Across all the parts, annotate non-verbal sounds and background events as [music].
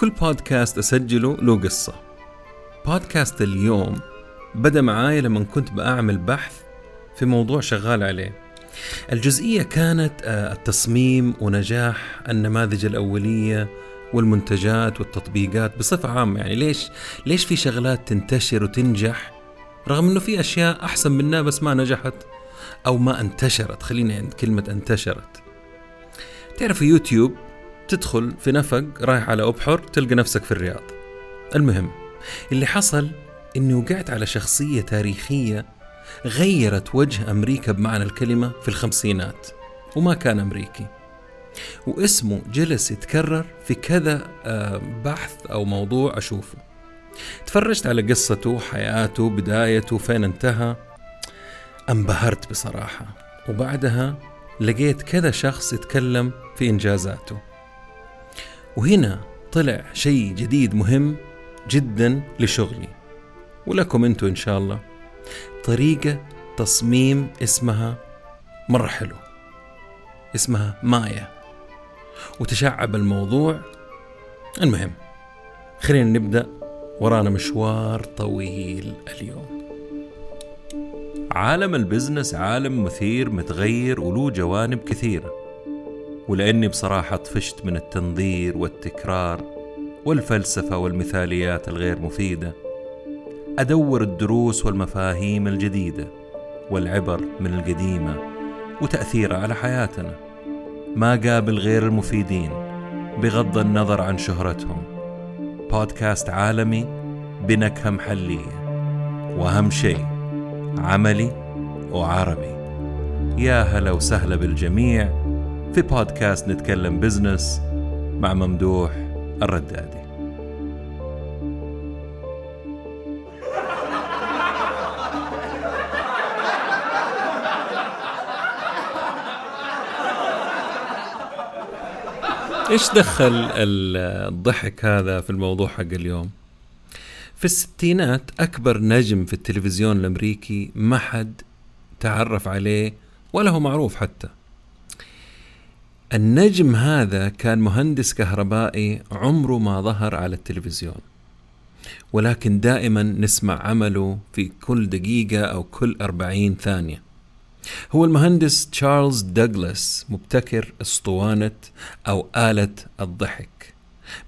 كل بودكاست أسجله له قصة. بودكاست اليوم بدأ معاي لما كنت بأعمل بحث في موضوع شغال عليه. الجزئية كانت آه، التصميم ونجاح النماذج الأولية والمنتجات والتطبيقات بصفة عامة. يعني ليش ليش في شغلات تنتشر وتنجح رغم إنه في أشياء أحسن منها بس ما نجحت أو ما انتشرت. خلينا عند كلمة انتشرت. تعرف يوتيوب تدخل في نفق رايح على أبحر تلقى نفسك في الرياض. المهم اللي حصل اني وقعت على شخصية تاريخية غيرت وجه أمريكا بمعنى الكلمة في الخمسينات وما كان أمريكي. واسمه جلس يتكرر في كذا آه، بحث أو موضوع أشوفه. تفرجت على قصته حياته بدايته فين انتهى. انبهرت بصراحة. وبعدها لقيت كذا شخص يتكلم في إنجازاته. وهنا طلع شيء جديد مهم جدا لشغلي ولكم أنتم إن شاء الله. طريقة تصميم اسمها مرة حلو اسمها مايا. وتشعب الموضوع المهم. خلينا نبدأ ورانا مشوار طويل اليوم. عالم البزنس عالم مثير متغير وله جوانب كثيرة. ولأني بصراحة طفشت من التنظير والتكرار والفلسفة والمثاليات الغير مفيدة. أدور الدروس والمفاهيم الجديدة والعبر من القديمة وتأثيرها على حياتنا. ما قابل غير المفيدين بغض النظر عن شهرتهم. بودكاست عالمي بنكهة محلية. وأهم شيء عملي وعربي. يا هلا وسهلا بالجميع. في بودكاست نتكلم بزنس مع ممدوح الردادي إيش دخل الضحك هذا في الموضوع حق اليوم؟ في الستينات أكبر نجم في التلفزيون الأمريكي ما حد تعرف عليه ولا هو معروف حتى. النجم هذا كان مهندس كهربائي عمره ما ظهر على التلفزيون. ولكن دائما نسمع عمله في كل دقيقة أو كل أربعين ثانية هو المهندس تشارلز دوغلاس مبتكر أسطوانة أو آلة الضحك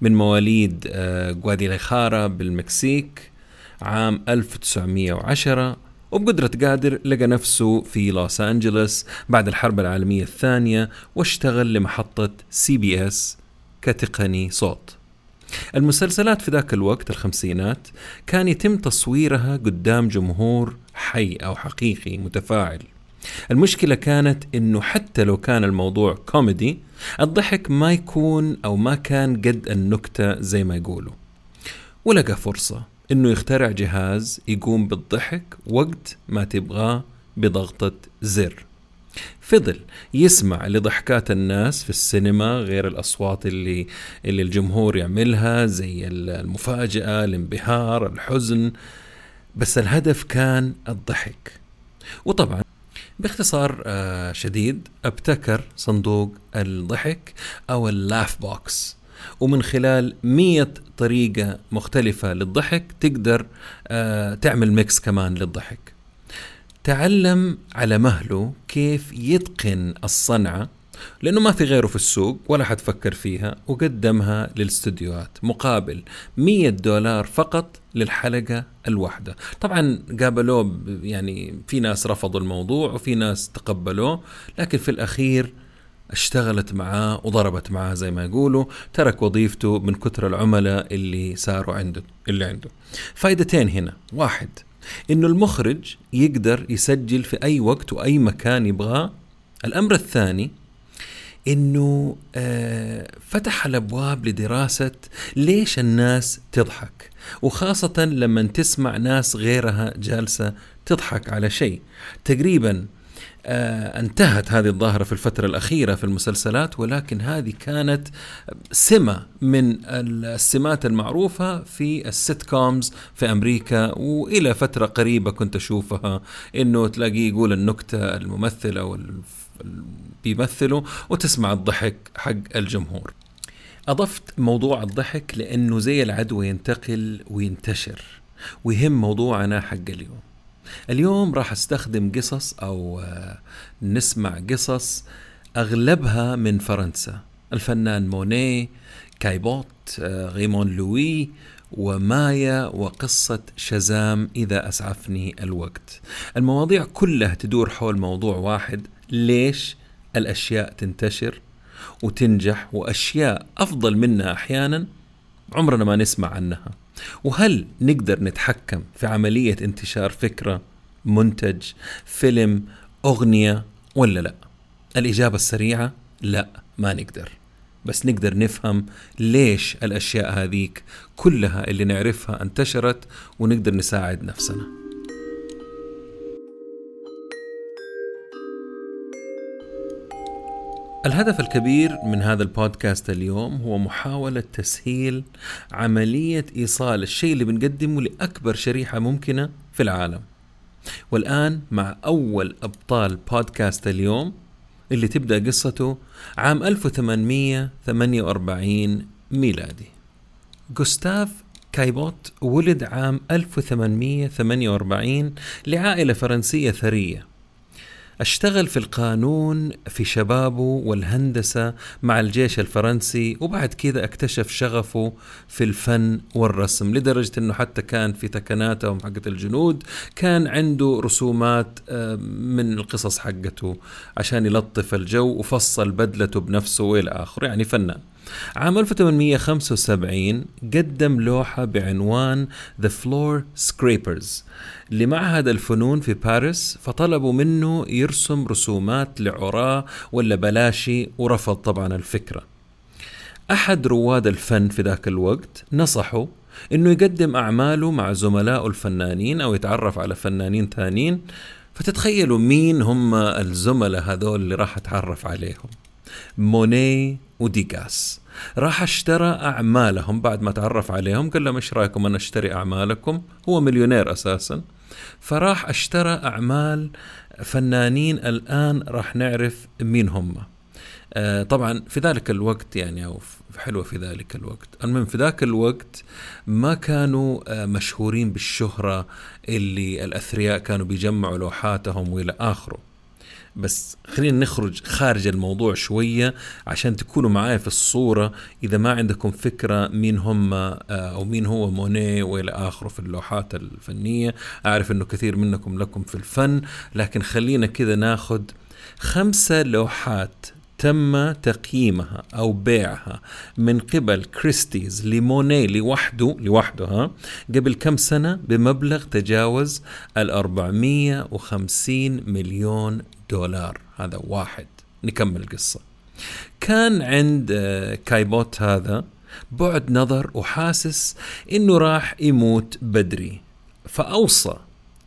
من مواليد غواديلاخارا بالمكسيك عام 1910 وبقدرة قادر لقى نفسه في لوس أنجلوس بعد الحرب العالمية الثانية واشتغل لمحطة سي بي إس كتقني صوت. المسلسلات في ذاك الوقت الخمسينات كان يتم تصويرها قدام جمهور حي أو حقيقي متفاعل. المشكلة كانت إنه حتى لو كان الموضوع كوميدي الضحك ما يكون أو ما كان قد النكتة زي ما يقولوا. ولقى فرصة. إنه يخترع جهاز يقوم بالضحك وقت ما تبغاه بضغطة زر. فضل يسمع لضحكات الناس في السينما غير الأصوات اللي اللي الجمهور يعملها زي المفاجأة الانبهار الحزن. بس الهدف كان الضحك. وطبعا باختصار آه، شديد أبتكر صندوق الضحك أو ال laugh box ومن خلال مية طريقة مختلفة للضحك تقدر آه، تعمل mix كمان للضحك. تعلم على مهله كيف يتقن الصنعة لأنه ما في غيره في السوق ولا حد فكر فيها وقدمها للاستديوهات مقابل 100 دولار فقط للحلقة الواحدة. طبعا قابلوه يعني في ناس رفضوا الموضوع وفي ناس تقبلوه لكن في الأخير اشتغلت معاه وضربت معاه زي ما يقولوا ترك وظيفته من كثر العملاء اللي صاروا عنده اللي عنده. فائدتين هنا. واحد إنه المخرج يقدر يسجل في أي وقت وأي مكان يبغاه. الأمر الثاني إنه آه، فتح الأبواب لدراسة ليش الناس تضحك. وخاصة لما تسمع ناس غيرها جالسة تضحك على شيء. تقريبا انتهت هذه الظاهرة في الفترة الأخيرة في المسلسلات ولكن هذه كانت سمة من السمات المعروفة في ال sitcoms في أمريكا وإلى فترة قريبة كنت أشوفها إنه تلاقيه يقول النكتة الممثل أو بيمثلوا وتسمع الضحك حق الجمهور. أضفت موضوع الضحك لأنه زي العدوى ينتقل وينتشر ويهم موضوعنا حق اليوم. اليوم راح أستخدم قصص أو آه، نسمع قصص أغلبها من فرنسا. الفنان موني كايبوت آه، غيمون لوي ومايا وقصة شزام إذا أسعفني الوقت. المواضيع كلها تدور حول موضوع واحد ليش الأشياء تنتشر وتنجح وأشياء أفضل منها أحيانا عمرنا ما نسمع عنها. وهل نقدر نتحكم في عملية انتشار فكرة منتج فيلم أغنية ولا لا؟ الإجابة السريعة لا ما نقدر. بس نقدر نفهم ليش الأشياء هذيك كلها اللي نعرفها انتشرت ونقدر نساعد نفسنا. الهدف الكبير من هذا البودكاست اليوم هو محاولة تسهيل عملية إيصال الشيء اللي بنقدمه لأكبر شريحة ممكنة في العالم. والآن مع أول أبطال بودكاست اليوم اللي تبدأ قصته عام 1848 ميلادي. جوستاف كايبوت ولد عام 1848 لعائلة فرنسية ثرية. أشتغل في القانون في شبابه والهندسة مع الجيش الفرنسي وبعد كذا أكتشف شغفه في الفن والرسم لدرجة إنه حتى كان في تكناتهم حقت الجنود كان عنده رسومات آه، من القصص حقته عشان يلطف الجو وفصل بدلته بنفسه وإلى آخره. يعني فنان. عام 1875 قدم لوحة بعنوان The Floor Scrapers لمعهد الفنون في باريس فطلبوا منه يرسم رسومات لعراة ولا بلاشي ورفض طبعا الفكرة. أحد رواد الفن في ذاك الوقت نصحه إنه يقدم أعماله مع زملائه الفنانين أو يتعرف على فنانين ثانيين فتتخيلوا مين هم الزملاء هذول اللي راح أتعرف عليهم. موني وديغاس راح اشترى أعمالهم بعد ما تعرف عليهم قال لهم إيش رأيكم أنا أشتري أعمالكم؟ هو مليونير أساسا. فراح اشترى أعمال فنانين الآن راح نعرف مين هم. آه طبعا في ذلك الوقت يعني أو حلوة في ذلك الوقت. المهم في ذاك الوقت ما كانوا آه مشهورين بالشهرة اللي الأثرياء كانوا بيجمعوا لوحاتهم وإلى آخره. بس خلينا نخرج خارج الموضوع شوية عشان تكونوا معايا في الصورة. إذا ما عندكم فكرة مين هم آه، أو مين هو موني وإلى آخره في اللوحات الفنية أعرف أنه كثير منكم لكم في الفن لكن خلينا كذا ناخد خمسة لوحات تم تقييمها أو بيعها من قبل كريستيز لموني لوحده لوحده ها؟ قبل كم سنة؟ بمبلغ تجاوز ال 450 مليون دولار. هذا واحد. نكمل القصة كان عند آه، كايبوت هذا بعد نظر وحاسس إنه راح يموت بدري. فأوصى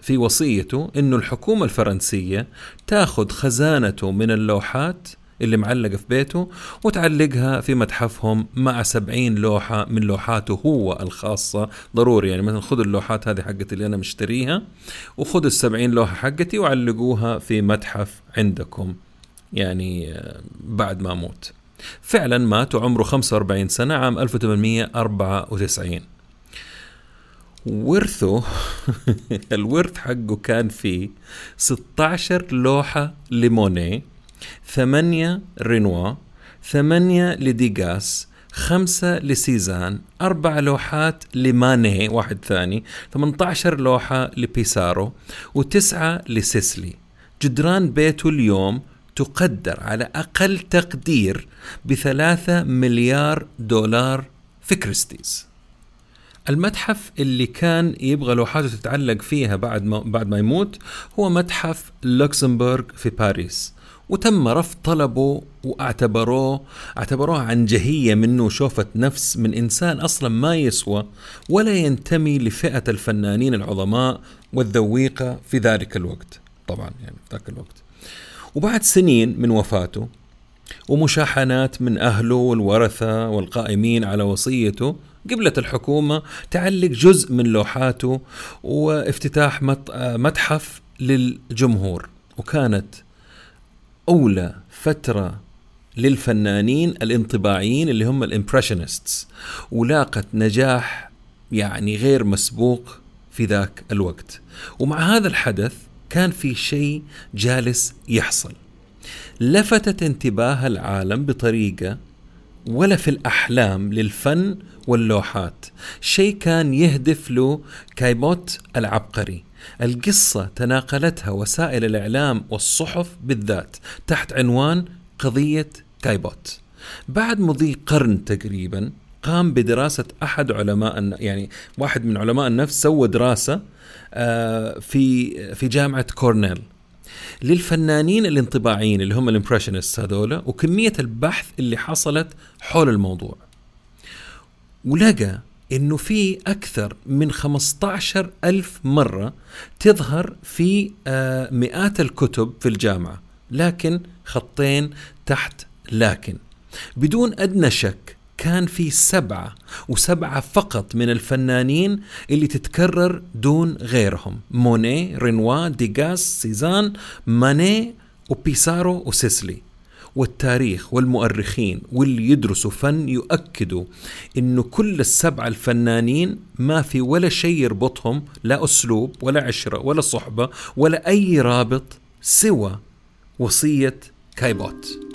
في وصيته إنه الحكومة الفرنسية تاخذ خزانته من اللوحات اللي معلقة في بيته وتعلقها في متحفهم مع سبعين لوحة من لوحاته هو الخاصة. ضروري يعني مثلا خذوا اللوحات هذه حقتي اللي أنا مشتريها وخذوا السبعين لوحة حقتي وعلقوها في متحف عندكم يعني آه، بعد ما أموت. فعلا مات وعمره 45 سنة عام 1894 ورثه [laughs] الورث حقه كان فيه 16 لوحة لموني ثمانية رينوا ثمانية لديغاس خمسة لسيزان أربع لوحات لماني واحد ثاني 18 لوحة لبيسارو وتسعة لسيسلي. جدران بيته اليوم تقدر على أقل تقدير بثلاثة مليار دولار في كريستيز المتحف اللي كان يبغى لوحاته تتعلق فيها بعد ما بعد ما يموت هو متحف لوكسمبورغ في باريس. وتم رفض طلبه واعتبروه اعتبروها عنجهيه منه وشوفة نفس من إنسان أصلا ما يسوى ولا ينتمي لفئة الفنانين العظماء والذويقة في ذلك الوقت. طبعا يعني في ذاك الوقت. وبعد سنين من وفاته ومشاحنات من أهله والورثة والقائمين على وصيته قبلت الحكومة تعلق جزء من لوحاته وافتتاح متحف للجمهور وكانت أولى فترة للفنانين الانطباعيين اللي هم الامبريشنستس ولاقت نجاح يعني غير مسبوق في ذاك الوقت. ومع هذا الحدث كان في شيء جالس يحصل. لفتت انتباه العالم بطريقة ولا في الأحلام للفن واللوحات. شيء كان يهدف له كايبوت العبقري. القصة تناقلتها وسائل الإعلام والصحف بالذات تحت عنوان قضية كايبوت بعد مضي قرن تقريبا قام بدراسة أحد علماء يعني واحد من علماء النفس سوى دراسة آه، في في جامعة كورنيل. للفنانين الانطباعيين اللي هم ال impressionists هذولا وكمية البحث اللي حصلت حول الموضوع. ولقى إنه في أكثر من 15 ألف مرة تظهر في آه، مئات الكتب في الجامعة لكن خطين تحت لكن بدون أدنى شك كان في سبعة وسبعة فقط من الفنانين اللي تتكرر دون غيرهم موني رينوا ديغاس سيزان ماني وبيسارو وسيسلي. والتاريخ والمؤرخين واللي يدرسوا فن يؤكدوا إنه كل السبعه الفنانين ما في ولا شيء يربطهم لا أسلوب ولا عشرة ولا صحبة ولا أي رابط سوى وصية كايبوت.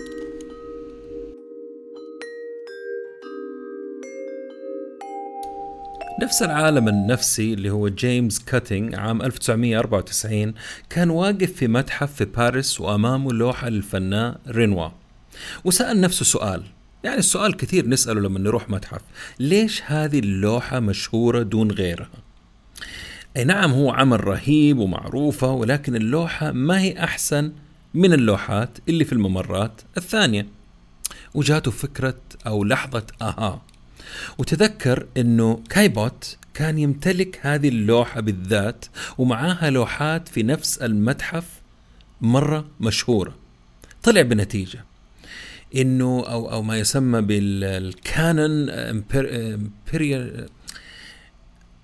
نفس العالم النفسي اللي هو جيمس كاتينج عام 1994 كان واقف في متحف في باريس وأمامه لوحة للفنان رينوار. وسأل نفسه سؤال يعني السؤال كثير نسأله لما نروح متحف ليش هذه اللوحة مشهورة دون غيرها؟ أي نعم هو عمل رهيب ومعروفة ولكن اللوحة ما هي أحسن من اللوحات اللي في الممرات الثانية. وجاته فكرة أو لحظة آها وتذكر إنه كايبوت كان يمتلك هذه اللوحة بالذات ومعاها لوحات في نفس المتحف مرة مشهورة. طلع بنتيجة. إنه أو أو ما يسمى بالكانون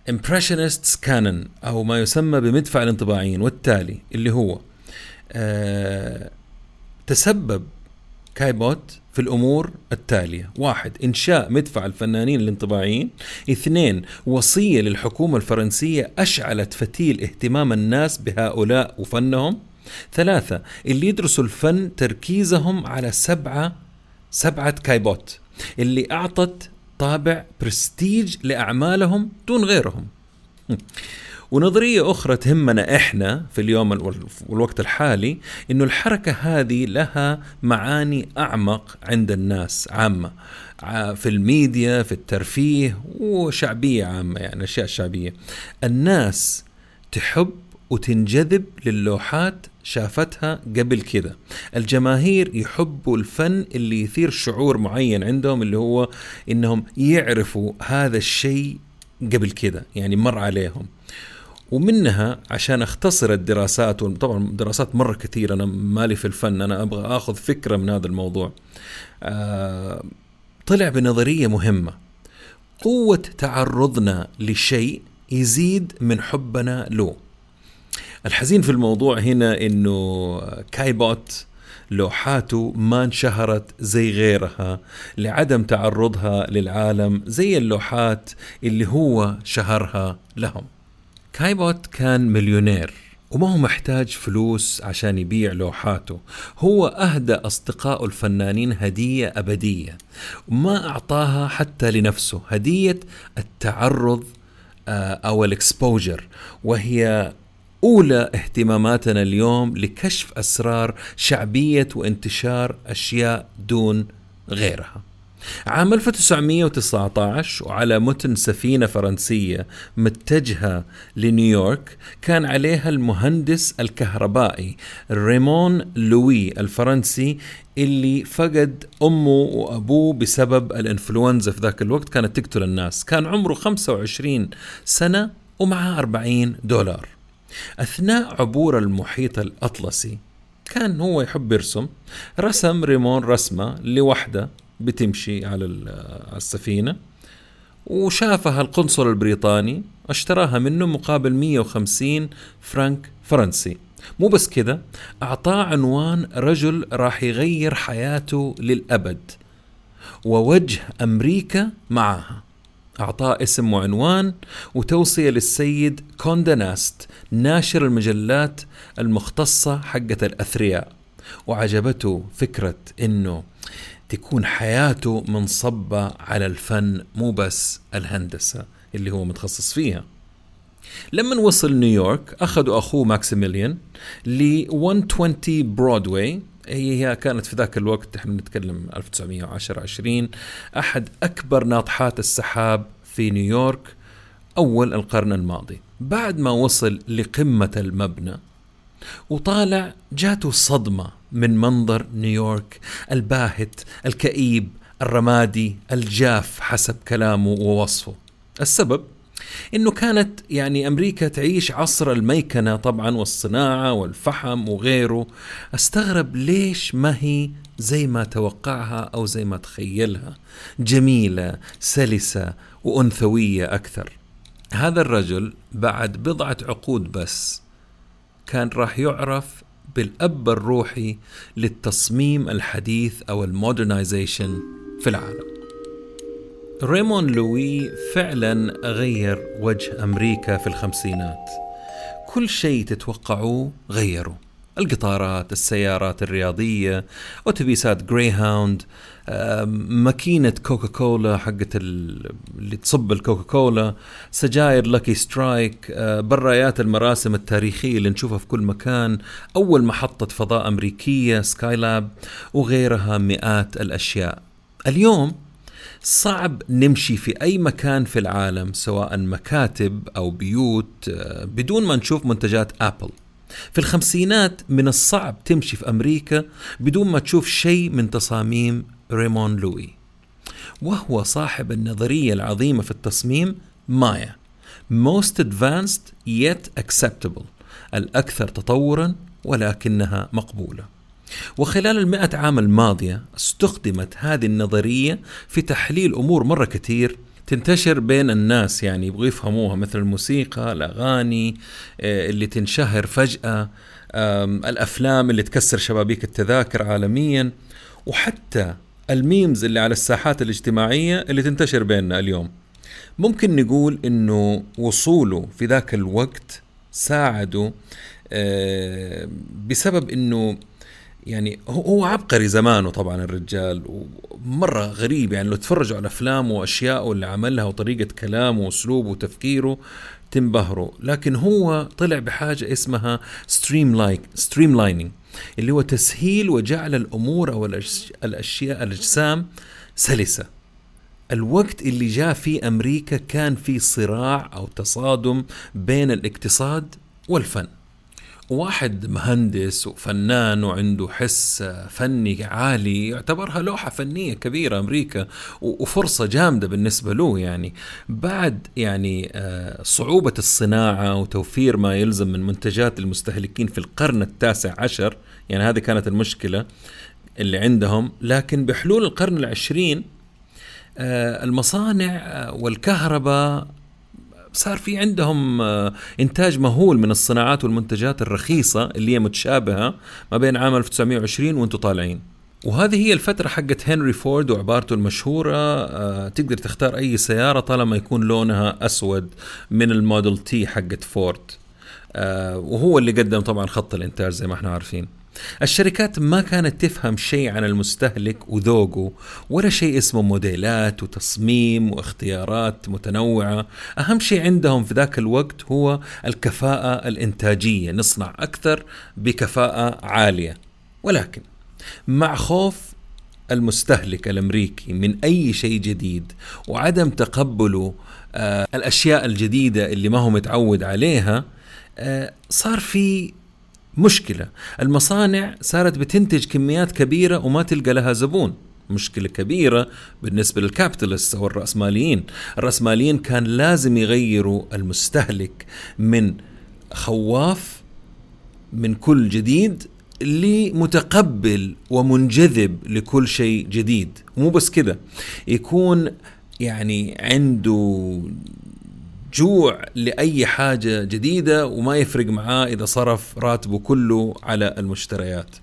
Impressionist canon أو ما يسمى بمدفع الانطباعيين والتالي اللي هو آه تسبب كايبوت في الأمور التالية. واحد إنشاء مدفع الفنانين الانطباعيين. اثنين وصية للحكومة الفرنسية أشعلت فتيل اهتمام الناس بهؤلاء وفنهم. ثلاثة اللي يدرسوا الفن تركيزهم على سبعة سبعة كايبوت اللي أعطت طابع برستيج لأعمالهم دون غيرهم. ونظرية أخرى تهمنا إحنا في اليوم والوقت الحالي إنه الحركة هذه لها معاني أعمق عند الناس عامة. في الميديا في الترفيه وشعبية عامة يعني أشياء شعبية. الناس تحب وتنجذب للوحات شافتها قبل كذا الجماهير يحبوا الفن اللي يثير شعور معين عندهم اللي هو إنهم يعرفوا هذا الشيء قبل كذا يعني مر عليهم. ومنها عشان أختصر الدراسات وطبعا دراسات مرة كثيرة أنا مالي في الفن أنا أبغى آخذ فكرة من هذا الموضوع. آه طلع بنظرية مهمة. قوة تعرضنا لشيء يزيد من حبنا له. الحزين في الموضوع هنا إنه كايبوت لوحاته ما انشهرت زي غيرها لعدم تعرضها للعالم زي اللوحات اللي هو شهرها لهم. كايبوت كان مليونير وما هو محتاج فلوس عشان يبيع لوحاته. هو أهدى أصدقائه الفنانين هدية أبدية وما أعطاها حتى لنفسه. هدية التعرض آه، أو الإكسبوجر. وهي أولى اهتماماتنا اليوم لكشف أسرار شعبية وانتشار أشياء دون غيرها. عام 1919 وعلى متن سفينة فرنسية متجهة لنيويورك كان عليها المهندس الكهربائي ريمون لوي الفرنسي اللي فقد أمه وأبوه بسبب الإنفلونزا في ذاك الوقت كانت تقتل الناس. كان عمره 25 سنة ومعه 40 دولار. أثناء عبور المحيط الأطلسي كان هو يحب يرسم رسم ريمون رسمة لوحدة بتمشي على السفينة وشافها القنصل البريطاني اشتراها منه مقابل 150 فرنك فرنسي. مو بس كذا أعطاه عنوان رجل راح يغير حياته للأبد ووجه أمريكا معها أعطاه اسم وعنوان وتوصية للسيد Condé Nast ناشر المجلات المختصة حقة الأثرياء. وعجبته فكرة أنه تكون حياته منصبة على الفن مو بس الهندسة اللي هو متخصص فيها. لما وصل نيويورك أخذوا أخوه ماكسيميليان ل 120 برودواي هي كانت في ذاك الوقت إحنا نتكلم 1910 20 أحد أكبر ناطحات السحاب في نيويورك أول القرن الماضي. بعد ما وصل لقمة المبنى وطالع جاته صدمة من منظر نيويورك الباهت الكئيب الرمادي الجاف حسب كلامه ووصفه. السبب؟ إنه كانت يعني أمريكا تعيش عصر الميكنة طبعا والصناعة والفحم وغيره. استغرب ليش ما هي زي ما توقعها أو زي ما تخيلها. جميلة سلسة وأنثوية أكثر. هذا الرجل بعد بضعة عقود بس كان راح يعرف بالأب الروحي للتصميم الحديث أو ال modernization في العالم. ريمون لوي فعلا غير وجه أمريكا في الخمسينات. كل شيء تتوقعوه غيروا القطارات السيارات الرياضية أوتوبيسات Greyhound ماكينة كوكا كولا حقت اللي تصب الكوكا كولا سجاير Lucky Strike برايات المراسم التاريخية اللي نشوفها في كل مكان أول محطة فضاء أمريكية Skylab وغيرها مئات الأشياء. اليوم صعب نمشي في أي مكان في العالم سواء مكاتب أو بيوت بدون ما نشوف منتجات ابل في الخمسينات من الصعب تمشي في أمريكا بدون ما تشوف شيء من تصاميم ريمون لوي. وهو صاحب النظرية العظيمة في التصميم مايا most advanced yet acceptable الأكثر تطورا ولكنها مقبولة. وخلال المئة عام الماضية استخدمت هذه النظرية في تحليل أمور مرة كثير تنتشر بين الناس يعني يبغوا يفهموها مثل الموسيقى الأغاني آه، اللي تنشهر فجأة الأفلام اللي تكسر شبابيك التذاكر عالميا وحتى الميمز اللي على الساحات الاجتماعية اللي تنتشر بيننا اليوم. ممكن نقول إنه وصوله في ذاك الوقت ساعده آه، بسبب إنه يعني هو عبقري زمانه طبعا الرجال ومره غريب يعني لو تفرجوا على أفلامه وأشياءه اللي عملها وطريقة كلامه وأسلوبه وتفكيره تنبهروا لكن هو طلع بحاجة اسمها streamlike streamlining اللي هو تسهيل وجعل الأمور أو الأشياء الأجسام سلسة. الوقت اللي جاء فيه أمريكا كان في صراع أو تصادم بين الاقتصاد والفن. واحد مهندس وفنان وعنده حس فني عالي يعتبرها لوحة فنية كبيرة أمريكا وفرصة جامدة بالنسبة له يعني. بعد يعني آه، صعوبة الصناعة وتوفير ما يلزم من منتجات المستهلكين في القرن التاسع عشر يعني هذه كانت المشكلة اللي عندهم. لكن بحلول القرن العشرين آه، المصانع آه، والكهرباء صار في عندهم آه، إنتاج مهول من الصناعات والمنتجات الرخيصة اللي هي متشابهة ما بين عام 1920 وأنتم طالعين. وهذه هي الفترة حقت هنري فورد وعبارته المشهورة آه، تقدر تختار أي سيارة طالما يكون لونها أسود من ال Model T حقت فورد. آه، وهو اللي قدم طبعا خط الإنتاج زي ما إحنا عارفين. الشركات ما كانت تفهم شيء عن المستهلك وذوقه ولا شيء اسمه موديلات وتصميم واختيارات متنوعة. أهم شيء عندهم في ذاك الوقت هو الكفاءة الإنتاجية. نصنع أكثر بكفاءة عالية. ولكن مع خوف المستهلك الأمريكي من أي شيء جديد وعدم تقبله آه الأشياء الجديدة اللي ما هو متعود عليها آه صار في مشكلة. المصانع صارت بتنتج كميات كبيرة وما تلقى لها زبون. مشكلة كبيرة بالنسبة للكابيتالست أو الرأسماليين. الرأسماليين كان لازم يغيروا المستهلك من خواف من كل جديد لمتقبل ومنجذب لكل شيء جديد. مو بس كده. يكون يعني عنده جوع لأي حاجة جديدة وما يفرق معاه إذا صرف راتبه كله على المشتريات.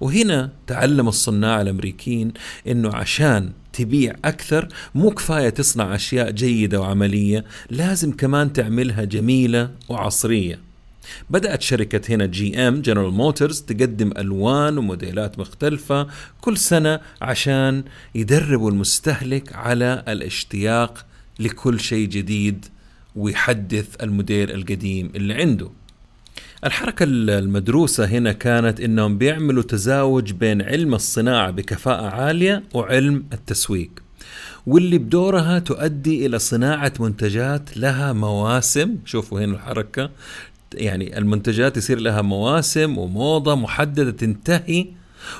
وهنا تعلم الصناع الأمريكيين إنه عشان تبيع أكثر مو كفاية تصنع أشياء جيدة وعملية، لازم كمان تعملها جميلة وعصرية. بدأت شركة هنا GM General Motors تقدم ألوان وموديلات مختلفة كل سنة عشان يدربوا المستهلك على الاشتياق لكل شيء جديد ويحدث الموديل القديم اللي عنده. الحركة المدروسة هنا كانت إنهم بيعملوا تزاوج بين علم الصناعة بكفاءة عالية وعلم التسويق واللي بدورها تؤدي إلى صناعة منتجات لها مواسم. شوفوا هنا الحركة يعني المنتجات يصير لها مواسم وموضة محددة تنتهي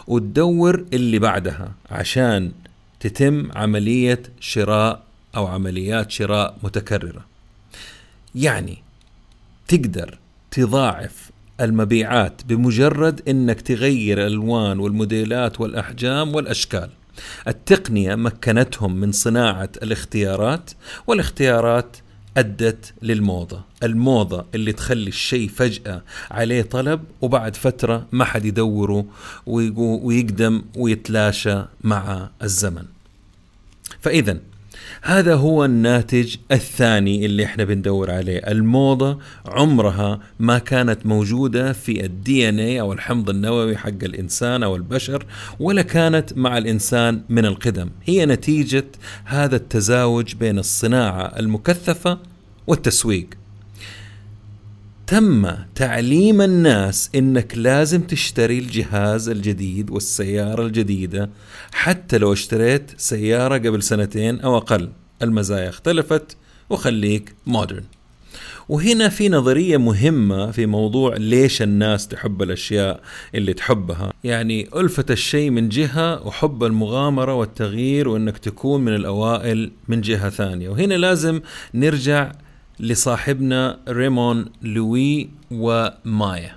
وتدور اللي بعدها عشان تتم عملية شراء أو عمليات شراء متكررة. يعني تقدر تضاعف المبيعات بمجرد إنك تغير الألوان والموديلات والأحجام والأشكال. التقنية مكنتهم من صناعة الاختيارات والاختيارات أدت للموضة، الموضة اللي تخلي الشيء فجأة عليه طلب وبعد فترة ما حد يدوره ويقدم ويتلاشى مع الزمن. فإذا هذا هو الناتج الثاني اللي إحنا بندور عليه. الموضة عمرها ما كانت موجودة في الدي ان اي أو الحمض النووي حق الإنسان أو البشر ولا كانت مع الإنسان من القدم. هي نتيجة هذا التزاوج بين الصناعة المكثفة والتسويق. تم تعليم الناس إنك لازم تشتري الجهاز الجديد والسيارة الجديدة حتى لو اشتريت سيارة قبل سنتين أو أقل. المزايا اختلفت وخليك مودرن وهنا في نظرية مهمة في موضوع ليش الناس تحب الأشياء اللي تحبها. يعني ألفة الشيء من جهة وحب المغامرة والتغيير وأنك تكون من الأوائل من جهة ثانية. وهنا لازم نرجع لصاحبنا ريمون لوي ومايا.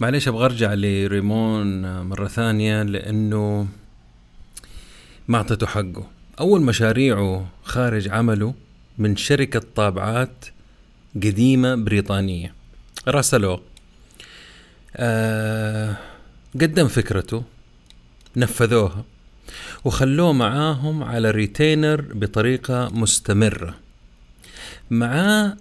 معليش أبغى أرجع لريمون مرة ثانية لأنه ما أعطيته حقه. أول مشاريعه خارج عمله من شركة طابعات قديمة بريطانية. راسلوه. آه قدم فكرته نفذوها وخلوه معاهم على ريتينر بطريقة مستمرة. معاه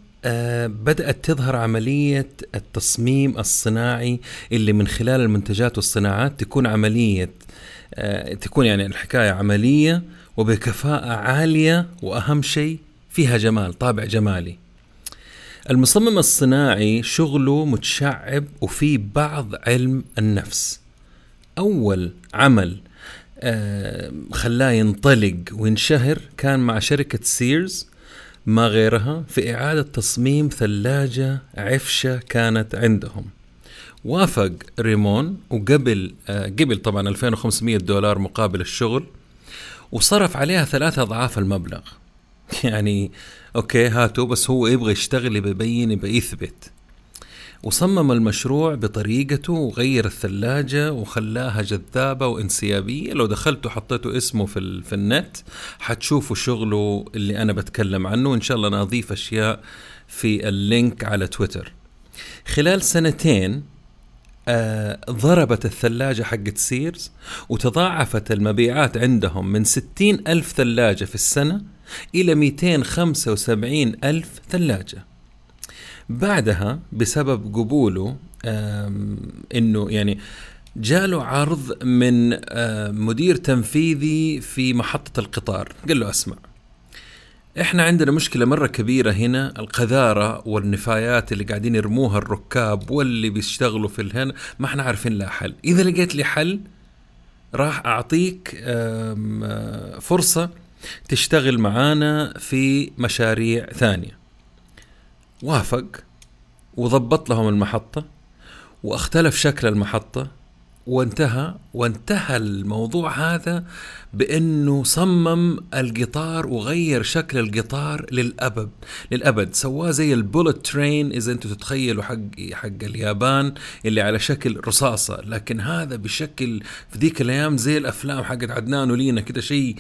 بدأت تظهر عملية التصميم الصناعي اللي من خلال المنتجات والصناعات تكون عملية آه تكون يعني الحكاية عملية وبكفاءة عالية وأهم شيء فيها جمال طابع جمالي. المصمم الصناعي شغله متشعب وفي بعض علم النفس. أول عمل آه خلاه ينطلق وينشهر كان مع شركة سيرز ما غيرها في إعادة تصميم ثلاجة عفشة كانت عندهم. وافق ريمون وقبل آه قبل طبعا 2500 دولار مقابل الشغل وصرف عليها ثلاثة أضعاف المبلغ. [laughs] يعني okay هاتوا بس هو يبغى يشتغل يبين يبغى يثبت. وصمم المشروع بطريقته وغير الثلاجة وخلاها جذابة وانسيابية. لو دخلتوا حطيتوا اسمه في, في النت حتشوفوا شغله اللي أنا بتكلم عنه وإن شاء الله نضيف أشياء في ال link على تويتر. خلال سنتين آه ضربت الثلاجة حقت Sears وتضاعفت المبيعات عندهم من 60 ألف ثلاجة في السنة إلى 275 ألف ثلاجة. بعدها بسبب قبوله إنه يعني جاله عرض من مدير تنفيذي في محطة القطار. قال له أسمع إحنا عندنا مشكلة مرة كبيرة هنا القذارة والنفايات اللي قاعدين يرموها الركاب واللي بيشتغلوا في الهن ما إحنا عارفين لها حل. إذا لقيت لي حل راح أعطيك فرصة تشتغل معانا في مشاريع ثانية. وافق وضبط لهم المحطة واختلف شكل المحطة وانتهى وانتهى الموضوع هذا بإنه صمم القطار وغير شكل القطار للأبد. للأبد. سواه زي البولت ترين إذا أنتم تتخيلوا حق حق اليابان اللي على شكل رصاصة. لكن هذا بشكل في ذيك الأيام زي الأفلام حقت عدنان ولينا كده شيء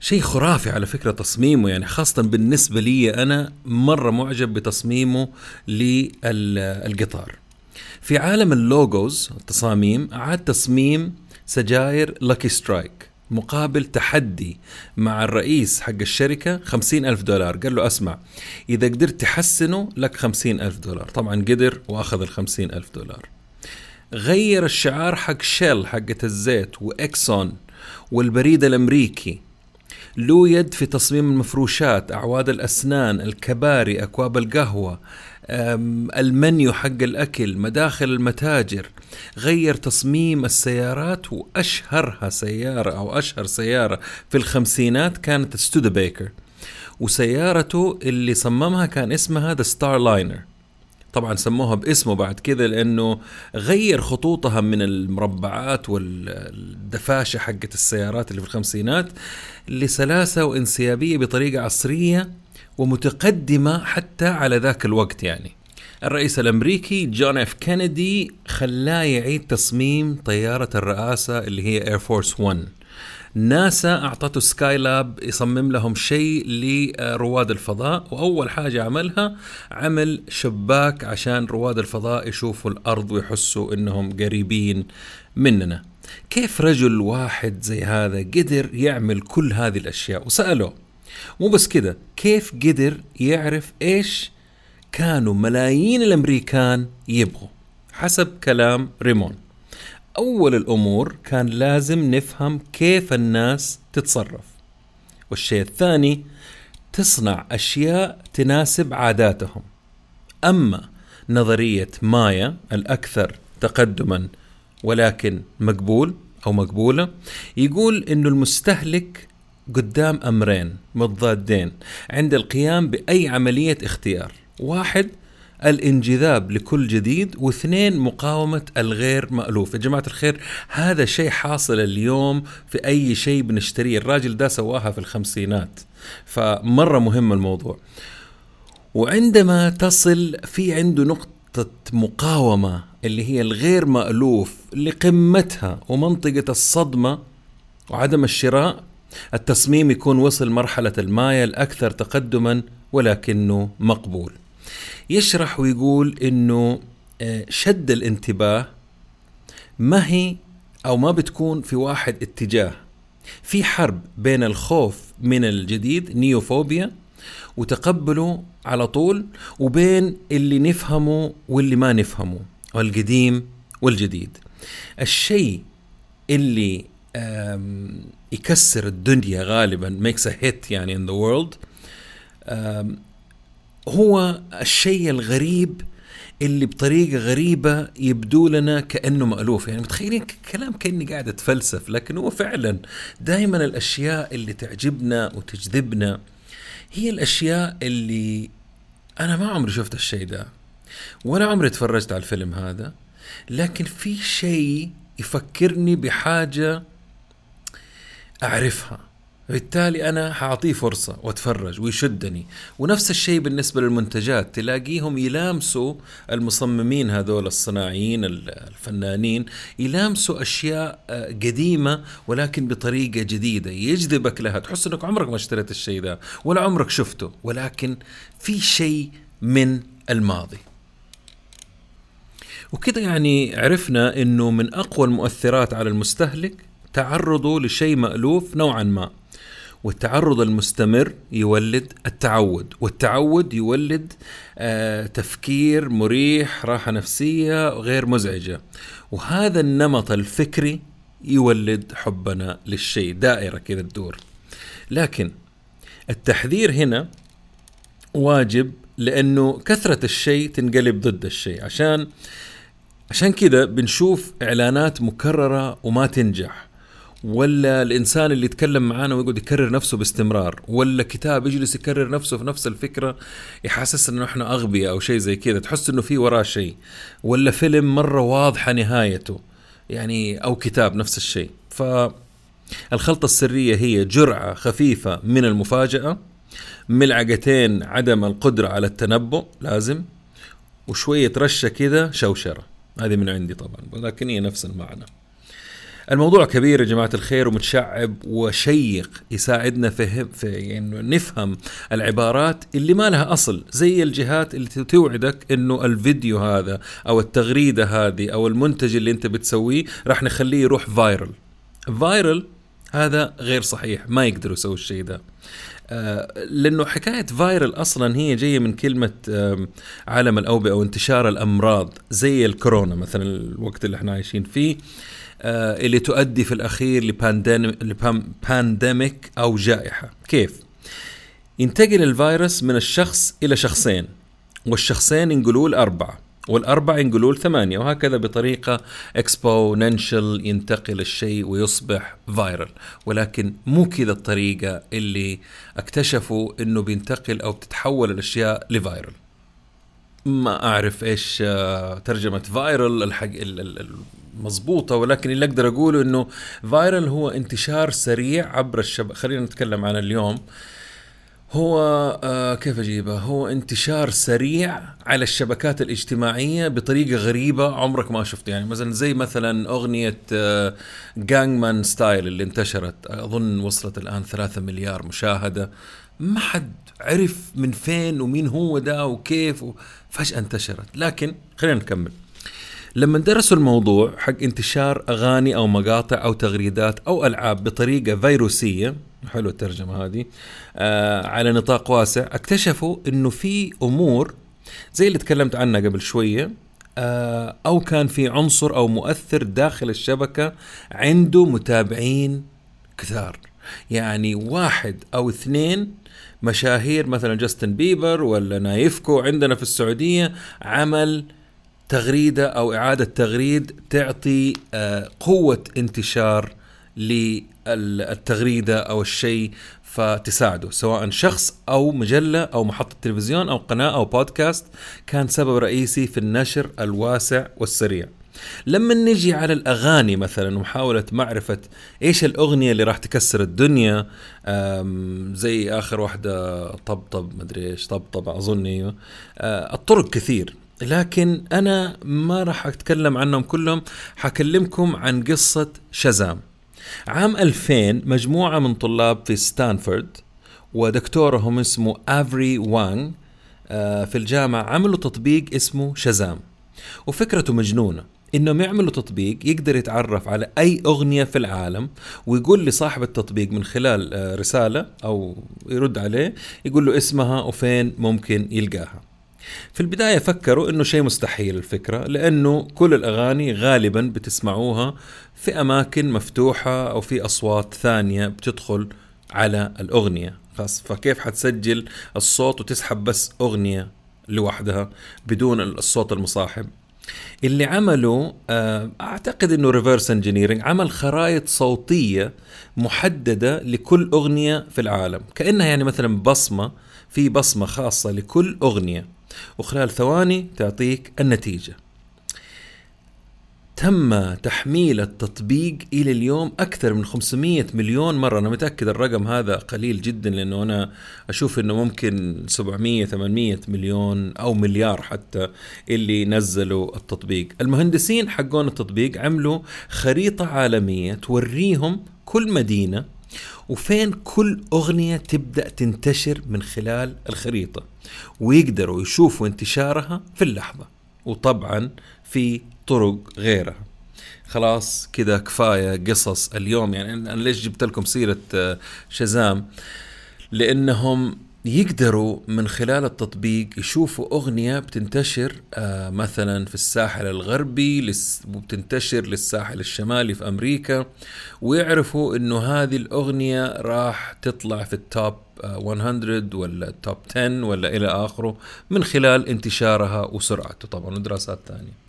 شيء خرافي على فكرة تصميمه يعني خاصة بالنسبة لي أنا مرة معجب بتصميمه للقطار. في عالم ال logos التصاميم عاد تصميم سجاير Lucky Strike مقابل تحدي مع الرئيس حق الشركة خمسين ألف دولار. قال له أسمع إذا قدرت تحسنه لك خمسين ألف دولار. طبعا قدر وأخذ الخمسين ألف دولار. غير الشعار حق شيل حقة الزيت وإكسون والبريد الأمريكي له يد في تصميم المفروشات أعواد الأسنان الكباري أكواب القهوة المنيو حق الأكل مداخل المتاجر غير تصميم السيارات وأشهرها سيارة أو أشهر سيارة في الخمسينات كانت Studebaker. وسيارته اللي صممها كان اسمها The Starliner طبعا سموها باسمه بعد كذا لأنه غير خطوطها من المربعات والدفاشة حقت السيارات اللي في الخمسينات لسلاسة وانسيابية بطريقة عصرية ومتقدمة حتى على ذاك الوقت يعني. الرئيس الأمريكي جون إف كينيدي خلاه يعيد تصميم طيارة الرئاسة اللي هي Air Force 1 ناسا أعطته سكاي لاب يصمم لهم شيء لرواد الفضاء وأول حاجة عملها عمل شباك عشان رواد الفضاء يشوفوا الأرض ويحسوا إنهم قريبين مننا. كيف رجل واحد زي هذا قدر يعمل كل هذه الأشياء؟ وسألوه مو بس كده كيف قدر يعرف إيش كانوا ملايين الأمريكان يبغوا؟ حسب كلام ريمون. أول الأمور كان لازم نفهم كيف الناس تتصرف. والشيء الثاني تصنع أشياء تناسب عاداتهم. أما نظرية مايا الأكثر تقدما ولكن مقبول أو مقبولة يقول أنه المستهلك قدام أمرين متضادين عند القيام بأي عملية اختيار. واحد الانجذاب لكل جديد واثنين مقاومة الغير مألوف. يا جماعة الخير هذا شيء حاصل اليوم في أي شيء بنشتريه. الراجل ده سواها في الخمسينات فمرة مهم الموضوع. وعندما تصل في عنده نقطة مقاومة اللي هي الغير مألوف لقمتها ومنطقة الصدمة وعدم الشراء. التصميم يكون وصل مرحلة المايا الأكثر تقدما ولكنه مقبول. يشرح ويقول إنه آه، شد الانتباه ما هي أو ما بتكون في واحد اتجاه. في حرب بين الخوف من الجديد نيوفوبيا وتقبله على طول وبين اللي نفهمه واللي ما نفهمه والقديم والجديد. الشيء اللي يكسر الدنيا غالبا makes a hit يعني in the world هو الشيء الغريب اللي بطريقة غريبة يبدو لنا كأنه مألوف. يعني متخيلين كلام كأني قاعد أتفلسف لكن هو فعلا دائما الأشياء اللي تعجبنا وتجذبنا هي الأشياء اللي أنا ما عمري شفت الشيء ده ولا عمري تفرجت على الفيلم هذا. لكن في شيء يفكرني بحاجة أعرفها. بالتالي أنا حأعطيه فرصة وأتفرج ويشدني. ونفس الشيء بالنسبة للمنتجات تلاقيهم يلامسوا المصممين هذول الصناعيين الفنانين يلامسوا أشياء آه، قديمة ولكن بطريقة جديدة. يجذبك لها. تحس إنك عمرك ما اشتريت الشيء ده ولا عمرك شفته ولكن في شيء من الماضي. وكذا يعني عرفنا إنه من أقوى المؤثرات على المستهلك تعرضه لشيء مألوف نوعا ما. والتعرض المستمر يولد التعود والتعود يولد آه تفكير مريح راحة نفسية غير مزعجة. وهذا النمط الفكري يولد حبنا للشيء دائرة كذا تدور لكن التحذير هنا واجب لأنه كثرة الشيء تنقلب ضد الشيء. عشان عشان كذا بنشوف إعلانات مكررة وما تنجح. ولا الإنسان اللي يتكلم معانا ويقعد يكرر نفسه باستمرار ولا كتاب يجلس يكرر نفسه في نفس الفكرة يحسس إنه إحنا أغبياء أو شيء زي كذا تحس إنه في وراه شيء ولا فيلم مرة واضحة نهايته يعني أو كتاب نفس الشيء. ف الخلطة السرية هي جرعة خفيفة من المفاجأة ملعقتين عدم القدرة على التنبؤ لازم وشوية رشة كذا شوشرة. هذه من عندي طبعا ولكن هي نفس المعنى. الموضوع كبير يا جماعة الخير ومتشعب وشيق يساعدنا في, في يعني نفهم العبارات اللي ما لها أصل زي الجهات اللي توعدك إنه الفيديو هذا أو التغريدة هذه أو المنتج اللي أنت بتسويه راح نخليه يروح فايرل viral هذا غير صحيح ما يقدروا يسووا الشيء ده. آه، لأنه حكاية viral أصلا هي جاية من كلمة عالم الأوبئة وانتشار الأمراض زي الكورونا مثلا الوقت اللي إحنا عايشين فيه. اللي تؤدي في الأخير ل pandemic أو جائحة. كيف؟ ينتقل الفيروس من الشخص إلى شخصين والشخصين ينقلوه لاربعه والأربعة ينقلوا ثمانية وهكذا بطريقة exponential ينتقل الشيء ويصبح viral ولكن مو كذا الطريقة اللي اكتشفوا إنه بينتقل أو بتتحول الأشياء ل viral ما أعرف إيش آه، ترجمة viral الحق مضبوطة ولكن اللي أقدر أقوله إنه viral هو انتشار سريع عبر الشبكة خلينا نتكلم عن اليوم. هو آه كيف أجيبه؟ هو انتشار سريع على الشبكات الاجتماعية بطريقة غريبة عمرك ما شفت يعني مثلا زي مثلا أغنية آه جانجمان ستايل اللي انتشرت. أظن وصلت الآن ثلاثة مليار مشاهدة. ما حد عرف من فين ومين هو ده وكيف فجأة انتشرت. لكن خلينا نكمل. لما درسوا الموضوع حق انتشار أغاني أو مقاطع أو تغريدات أو ألعاب بطريقة فيروسية حلو الترجمة هذه آه على نطاق واسع اكتشفوا إنه في أمور زي اللي تكلمت عنها قبل شوية آه أو كان في عنصر أو مؤثر داخل الشبكة عنده متابعين كثار. يعني واحد أو اثنين مشاهير مثلا جاستن بيبر ولا نايفكو عندنا في السعودية عمل تغريدة أو إعادة تغريد تعطي آه قوة انتشار للتغريدة أو الشيء فتساعده سواء شخص أو مجلة أو محطة تلفزيون أو قناة أو بودكاست كان سبب رئيسي في النشر الواسع والسريع. لما نجي على الأغاني مثلا ومحاولة معرفة إيش الأغنية اللي راح تكسر الدنيا زي آخر واحدة طبطب مدري إيش طبطب أظن أيوه الطرق كثير لكن أنا ما راح أتكلم عنهم كلهم حكلمكم عن قصة شزام عام 2000 مجموعة من طلاب في ستانفورد ودكتورهم اسمه أفري وانغ آه، في الجامعة عملوا تطبيق اسمه شزام وفكرته مجنونة إنهم يعملوا تطبيق يقدر يتعرف على أي أغنية في العالم ويقول لصاحب التطبيق من خلال آه، رسالة أو يرد عليه يقول له اسمها وفين ممكن يلقاها. في البداية فكروا إنه شيء مستحيل الفكرة لأنه كل الأغاني غالبا بتسمعوها في أماكن مفتوحة أو في أصوات ثانية بتدخل على الأغنية. فكيف حتسجل الصوت وتسحب بس أغنية لوحدها بدون الصوت المصاحب؟ اللي عمله آه، أعتقد إنه reverse engineering عمل خرائط صوتية محددة لكل أغنية في العالم. كأنها يعني مثلا بصمة في بصمة خاصة لكل أغنية. وخلال ثواني تعطيك النتيجة. تم تحميل التطبيق إلى اليوم أكثر من 500 مليون مرة. أنا متأكد الرقم هذا قليل جدا لأنه أنا أشوف أنه ممكن 700 800 مليون أو مليار حتى اللي نزلوا التطبيق. المهندسين حقون التطبيق عملوا خريطة عالمية توريهم كل مدينة وفين كل أغنية تبدأ تنتشر من خلال الخريطة ويقدروا يشوفوا انتشارها في اللحظة وطبعا في طرق غيرها. خلاص كذا كفاية قصص اليوم يعني أنا ليش جبت لكم سيرة آه، شزام؟ لأنهم يقدروا من خلال التطبيق يشوفوا أغنية بتنتشر آه مثلا في الساحل الغربي وبتنتشر للساحل الشمالي في أمريكا ويعرفوا أنه هذه الأغنية راح تطلع في ال top 100 ولا ال top 10 ولا إلى آخره من خلال انتشارها وسرعته طبعا ودراسات ثانية.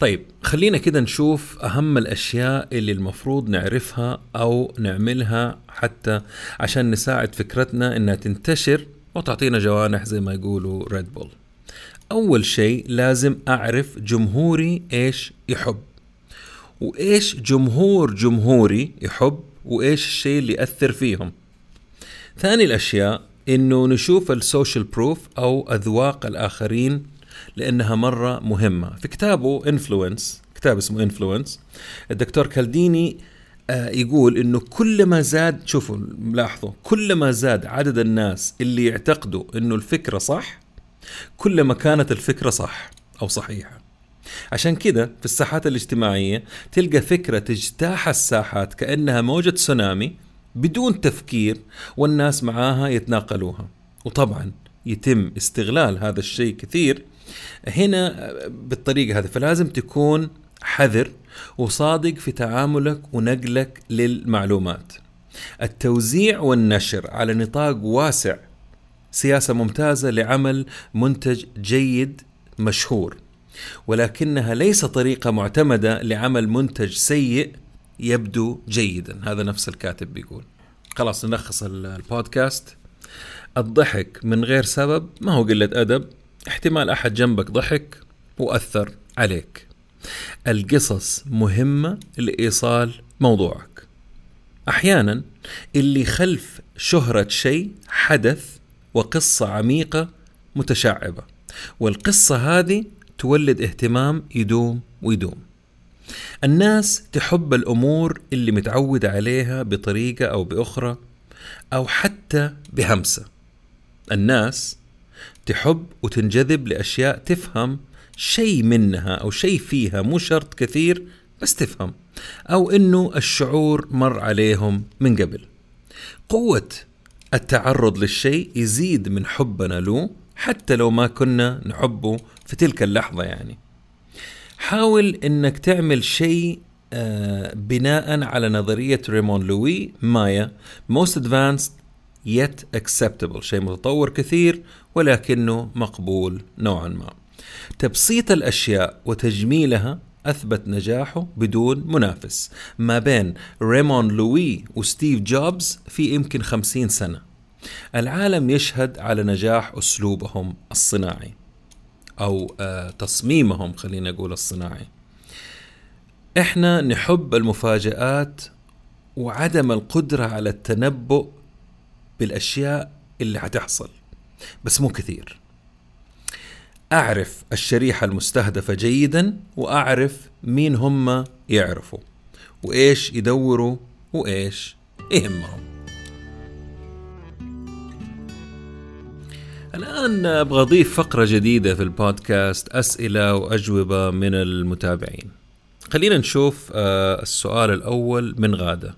طيب خلينا كده نشوف أهم الأشياء اللي المفروض نعرفها أو نعملها حتى عشان نساعد فكرتنا إنها تنتشر وتعطينا جوانح زي ما يقولوا Red Bull أول شيء لازم أعرف جمهوري إيش يحب. وإيش جمهور جمهوري يحب وإيش الشيء اللي يأثر فيهم. ثاني الأشياء إنه نشوف ال social proof أو أذواق الآخرين لأنها مرة مهمة. في كتابه Influence كتاب اسمه Influence الدكتور كالديني آه، يقول إنه كلما زاد شوفوا لاحظوا كلما زاد عدد الناس اللي يعتقدوا إنه الفكرة صح كلما كانت الفكرة صح أو صحيحة. عشان كده في الساحات الاجتماعية تلقى فكرة تجتاح الساحات كأنها موجة تسونامي بدون تفكير والناس معاها يتناقلوها. وطبعا يتم استغلال هذا الشيء كثير هنا بالطريقة هذه فلازم تكون حذر وصادق في تعاملك ونقلك للمعلومات. التوزيع والنشر على نطاق واسع سياسة ممتازة لعمل منتج جيد مشهور ولكنها ليس طريقة معتمدة لعمل منتج سيء يبدو جيدا. هذا نفس الكاتب بيقول. خلاص نلخص البودكاست. الضحك من غير سبب ما هو قلة أدب. احتمال أحد جنبك ضحك وأثر عليك. القصص مهمة لإيصال موضوعك. أحيانا اللي خلف شهرة شيء حدث وقصة عميقة متشعبة والقصة هذه تولد اهتمام يدوم ويدوم. الناس تحب الأمور اللي متعودة عليها بطريقة أو بأخرى أو حتى بهمسة. الناس تحب وتنجذب لأشياء تفهم شيء منها أو شيء فيها مو شرط كثير بس تفهم. أو أنه الشعور مر عليهم من قبل. قوة التعرض للشيء يزيد من حبنا له حتى لو ما كنا نحبه في تلك اللحظة يعني. حاول إنك تعمل شيء آه بناء على نظرية ريمون لوي مايا. Most advanced yet acceptable. شيء متطور كثير ولكنه مقبول نوعا ما. تبسيط الأشياء وتجميلها أثبت نجاحه بدون منافس ما بين ريمون لوي وستيف جوبز في يمكن خمسين سنة. العالم يشهد على نجاح أسلوبهم الصناعي أو آه تصميمهم خلينا نقول الصناعي. إحنا نحب المفاجآت وعدم القدرة على التنبؤ بالأشياء اللي حتحصل بس مو كثير. أعرف الشريحة المستهدفة جيدا وأعرف مين هم يعرفوا وإيش يدوروا وإيش يهمهم. الآن أبغى أضيف فقرة جديدة في البودكاست أسئلة وأجوبة من المتابعين. خلينا نشوف آه، السؤال الأول من غادة.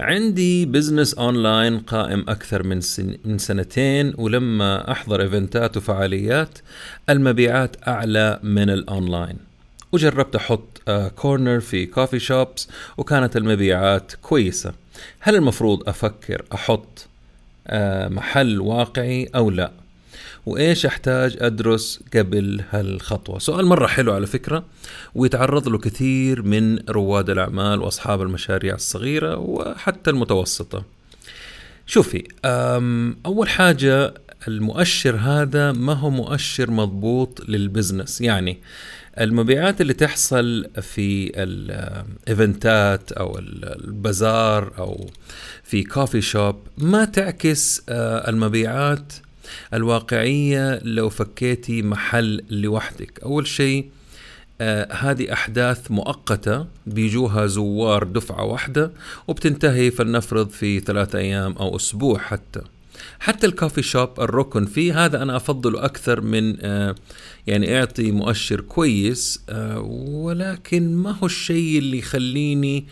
عندي business online قائم أكثر من سن من سنتين ولما أحضر event ات وفعاليات المبيعات أعلى من الاونلاين وجربت أحط corner في coffee shops وكانت المبيعات كويسة. هل المفروض أفكر أحط آه، محل واقعي أو لا؟ وإيش أحتاج أدرس قبل هالخطوة؟ سؤال مرة حلو على فكرة ويتعرض له كثير من رواد الأعمال وأصحاب المشاريع الصغيرة وحتى المتوسطة. شوفي أول حاجة المؤشر هذا ما هو مؤشر مضبوط لل business. يعني المبيعات اللي تحصل في ال event ات أو البازار أو في coffee shop ما تعكس آه، المبيعات الواقعية لو فكيتي محل لوحدك. أول شيء آه هذه أحداث مؤقتة بيجوها زوار دفعة واحدة وبتنتهي فلنفرض في ثلاثة أيام أو أسبوع حتى. حتى ال coffee shop الركن فيه هذا أنا أفضله أكثر من آه يعني يعطي مؤشر كويس آه ولكن ما هو الشيء اللي يخليني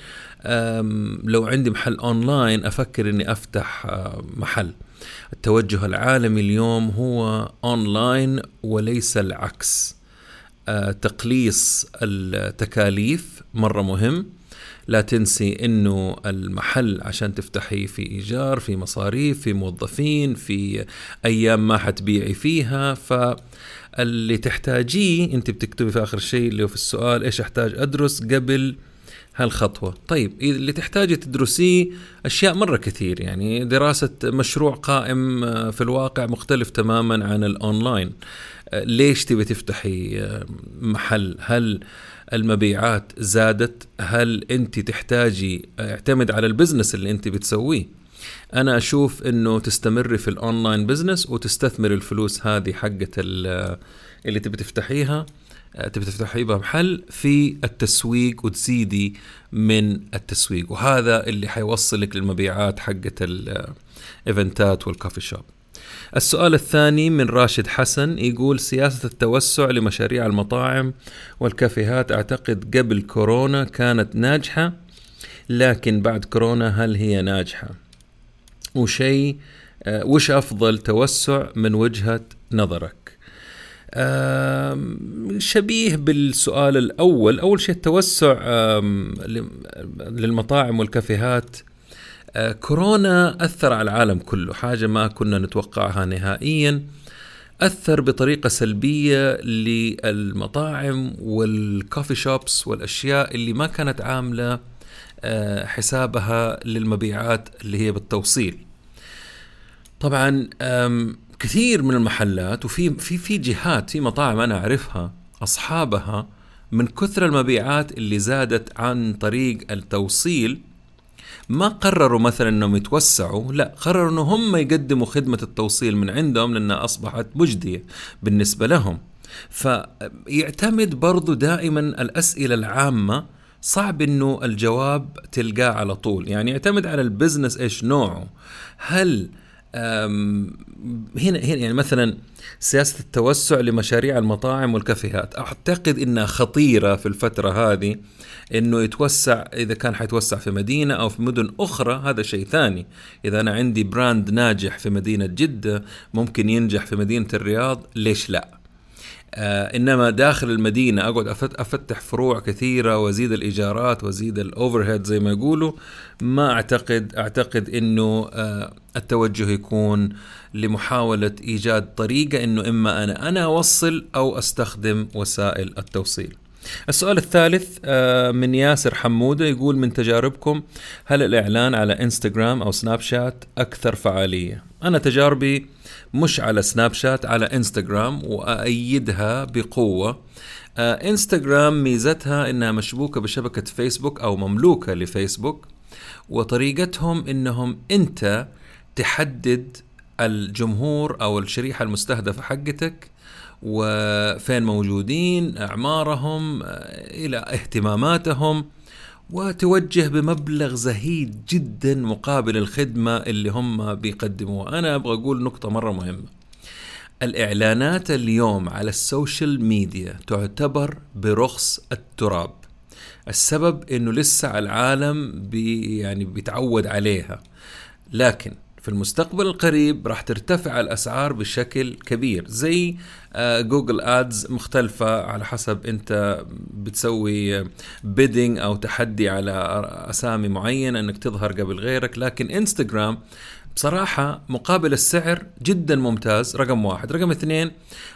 لو عندي محل أونلاين أفكر أني أفتح آه، محل. التوجه العالمي اليوم هو أونلاين وليس العكس. آه، تقليص التكاليف مرة مهم. لا تنسي إنه المحل عشان تفتحي في إيجار في مصاريف في موظفين في أيام ما حتبيعي فيها. فاللي تحتاجيه أنت بتكتبي في آخر شيء اللي هو في السؤال إيش أحتاج أدرس قبل هالخطوة. طيب اللي تحتاجي تدرسيه أشياء مرة كثير يعني دراسة مشروع قائم آه، في الواقع مختلف تماما عن الأونلاين. آه، ليش تبي تفتحي آه، محل؟ هل المبيعات زادت؟ هل أنت تحتاجي اعتمد على ال business اللي أنت بتسويه؟ أنا أشوف أنه تستمري في ال online business وتستثمر الفلوس هذه حقت اللي تبي تفتحيها. تبي تفتحي بها محل في التسويق وتزيدي من التسويق. وهذا اللي حيوصلك للمبيعات حقت ال event ات وال coffee shop. السؤال الثاني من راشد حسن يقول سياسة التوسع لمشاريع المطاعم والكافيهات أعتقد قبل كورونا كانت ناجحة لكن بعد كورونا هل هي ناجحة؟ وشيء آه، وش أفضل توسع من وجهة نظرك؟ شبيه بالسؤال الأول. أول شيء التوسع للمطاعم والكافيهات. آه، كورونا أثر على العالم كله. حاجة ما كنا نتوقعها نهائيا. أثر بطريقة سلبية للمطاعم والكوفي شوبس والأشياء اللي ما كانت عاملة آه، حسابها للمبيعات اللي هي بالتوصيل. طبعا كثير من المحلات وفي في في جهات في مطاعم أنا أعرفها أصحابها من كثر المبيعات اللي زادت عن طريق التوصيل ما قرروا مثلا إنهم يتوسعوا لا قرروا إنه هم يقدموا خدمة التوصيل من عندهم لانها أصبحت مجدية بالنسبة لهم. فيعتمد برضو دائما الأسئلة العامة صعب إنه الجواب تلقاه على طول. يعني يعتمد على البزنس إيش نوعه. هل هنا هنا يعني مثلا سياسة التوسع لمشاريع المطاعم والكافيهات. أعتقد إنها خطيرة في الفترة هذه إنه يتوسع إذا كان حيتوسع في مدينة أو في مدن أخرى هذا شيء ثاني. إذا أنا عندي brand ناجح في مدينة جدة ممكن ينجح في مدينة الرياض ليش لا؟ إنما داخل المدينة أقعد أفتح فروع كثيرة وأزيد الإيجارات وأزيد ال overhead زي ما يقولوا ما اعتقد أعتقد إنه آه التوجه يكون لمحاولة إيجاد طريقة إنه إما أنا أنا أوصل أو أستخدم وسائل التوصيل. السؤال الثالث آه، من ياسر حمودة يقول من تجاربكم هل الإعلان على إنستغرام أو سناب شات أكثر فعالية؟ أنا تجاربي مش على سناب شات على إنستغرام وايدها بقوة. آه إنستغرام ميزتها إنها مشبوكة بشبكة فيسبوك أو مملوكة لفيسبوك وطريقتهم إنهم أنت تحدد الجمهور أو الشريحة المستهدفة حقتك وفين موجودين أعمارهم آه، إلى اهتماماتهم. وتوجه بمبلغ زهيد جدا مقابل الخدمة اللي هم بيقدموها. أنا أبغى أقول نقطة مرة مهمة. الإعلانات اليوم على ال social media تعتبر برخص التراب. السبب إنه لسه العالم بي يعني بيتعود عليها. لكن في المستقبل القريب راح ترتفع الأسعار بشكل كبير زي Google Ads مختلفة على حسب أنت بتسوي bidding أو تحدي على أسامي معينة إنك تظهر قبل غيرك لكن انستغرام بصراحة مقابل السعر جدا ممتاز رقم واحد. رقم اثنين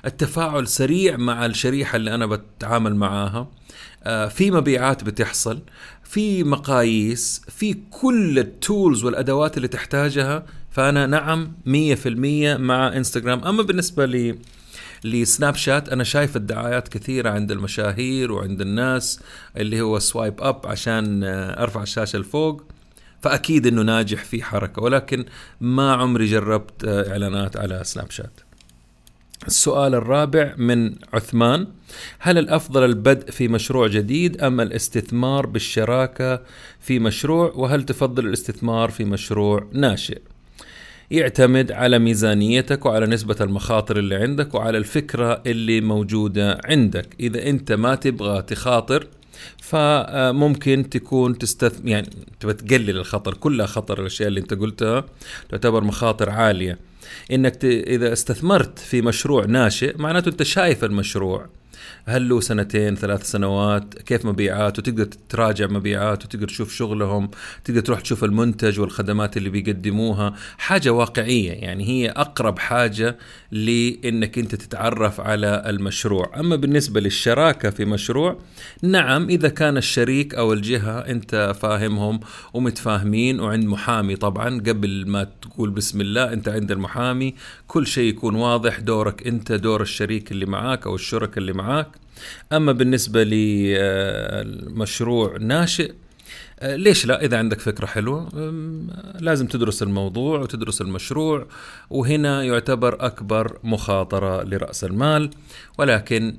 التفاعل سريع مع الشريحة اللي أنا بتعامل معاها آه، في مبيعات بتحصل في مقاييس في كل ال tools والأدوات اللي تحتاجها فأنا نعم 100% مع انستغرام أما بالنسبة لي لسناب شات أنا شايف الدعايات كثيرة عند المشاهير وعند الناس اللي هو swipe up عشان أرفع الشاشة لفوق فأكيد إنه ناجح في حركة ولكن ما عمري جربت إعلانات على سناب شات. السؤال الرابع من عثمان هل الأفضل البدء في مشروع جديد أم الاستثمار بالشراكة في مشروع وهل تفضل الاستثمار في مشروع ناشئ؟ يعتمد على ميزانيتك وعلى نسبة المخاطر اللي عندك وعلى الفكرة اللي موجودة عندك. إذا أنت ما تبغى تخاطر فممكن تكون تستث يعني تبغى تقلل الخطر كلها خطر الأشياء اللي أنت قلتها تعتبر مخاطر عالية. إنك ت... إذا استثمرت في مشروع ناشئ معناته أنت شايف المشروع. هل له سنتين ثلاث سنوات؟ كيف مبيعاته تقدر تراجع مبيعاته تقدر تشوف شغلهم تقدر تروح تشوف المنتج والخدمات اللي بيقدموها. حاجة واقعية يعني هي أقرب حاجة لأنك أنت تتعرف على المشروع. أما بالنسبة للشراكة في مشروع نعم إذا كان الشريك أو الجهة أنت فاهمهم ومتفاهمين وعند محامي طبعا قبل ما تقول بسم الله أنت عند المحامي كل شيء يكون واضح دورك أنت دور الشريك اللي معاك أو الشركة اللي معاك. أما بالنسبة لمشروع ناشئ آه، ليش لا؟ إذا عندك فكرة حلوة لازم تدرس الموضوع وتدرس المشروع وهنا يعتبر أكبر مخاطرة لرأس المال ولكن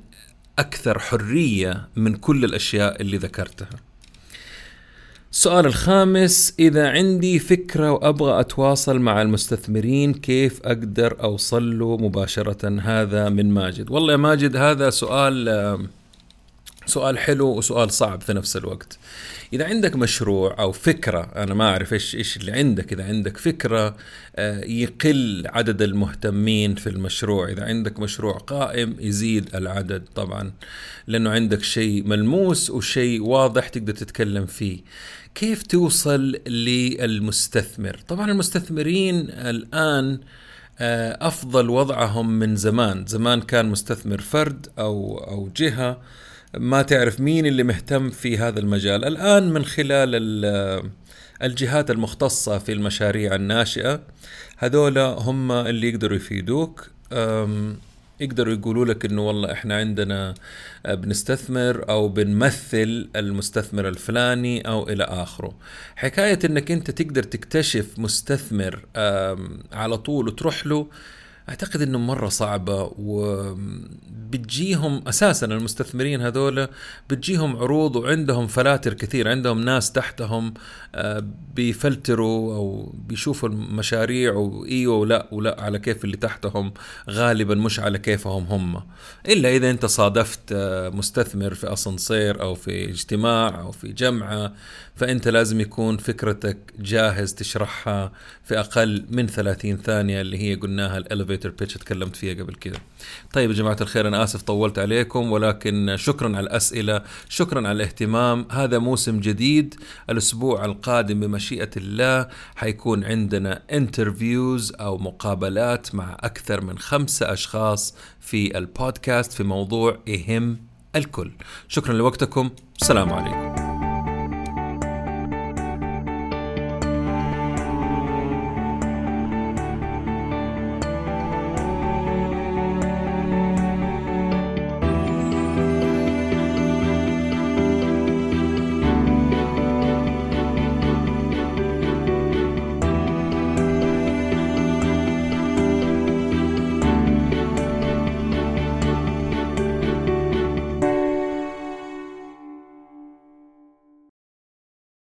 أكثر حرية من كل الأشياء اللي ذكرتها. السؤال الخامس إذا عندي فكرة وأبغى أتواصل مع المستثمرين كيف أقدر أوصل له مباشرة؟ هذا من ماجد. والله يا ماجد هذا سؤال سؤال حلو وسؤال صعب في نفس الوقت. إذا عندك مشروع أو فكرة أنا ما أعرف إيش إيش اللي عندك. إذا عندك فكرة آه، يقل عدد المهتمين في المشروع. إذا عندك مشروع قائم يزيد العدد طبعا لأنه عندك شيء ملموس وشيء واضح تقدر تتكلم فيه. كيف توصل للمستثمر؟ طبعا المستثمرين الآن آه، أفضل وضعهم من زمان. زمان كان مستثمر فرد أو أو جهة. ما تعرف مين اللي مهتم في هذا المجال. الآن من خلال الجهات المختصة في المشاريع الناشئة هذولا هم اللي يقدروا يفيدوك. يقدروا يقولوا لك إنه والله إحنا عندنا بنستثمر أو بنمثل المستثمر الفلاني أو إلى آخره. حكاية إنك أنت تقدر تكتشف مستثمر على طول وتروح له أعتقد إنه مرة صعبة وبتجيهم أساسا المستثمرين هذول بتجيهم عروض وعندهم فلاتر كثير عندهم ناس تحتهم آه، بيفلتروا أو بيشوفوا المشاريع وايوه ولا ولا على كيف اللي تحتهم غالبا مش على كيفهم هم. إلا إذا أنت صادفت آه، مستثمر في أسانسير أو في اجتماع أو في جمعة فأنت لازم يكون فكرتك جاهز تشرحها في أقل من 30 ثانية اللي هي قلناها الاليفيتر بيتش تكلمت فيها قبل كده. طيب يا جماعة الخير أنا آسف طولت عليكم ولكن شكرا على الأسئلة، شكرا على الاهتمام، هذا موسم جديد الأسبوع القادم بمشيئة الله حيكون عندنا انترفيوز أو مقابلات مع أكثر من خمسة أشخاص في البودكاست في موضوع يهم الكل. شكرا لوقتكم، السلام عليكم.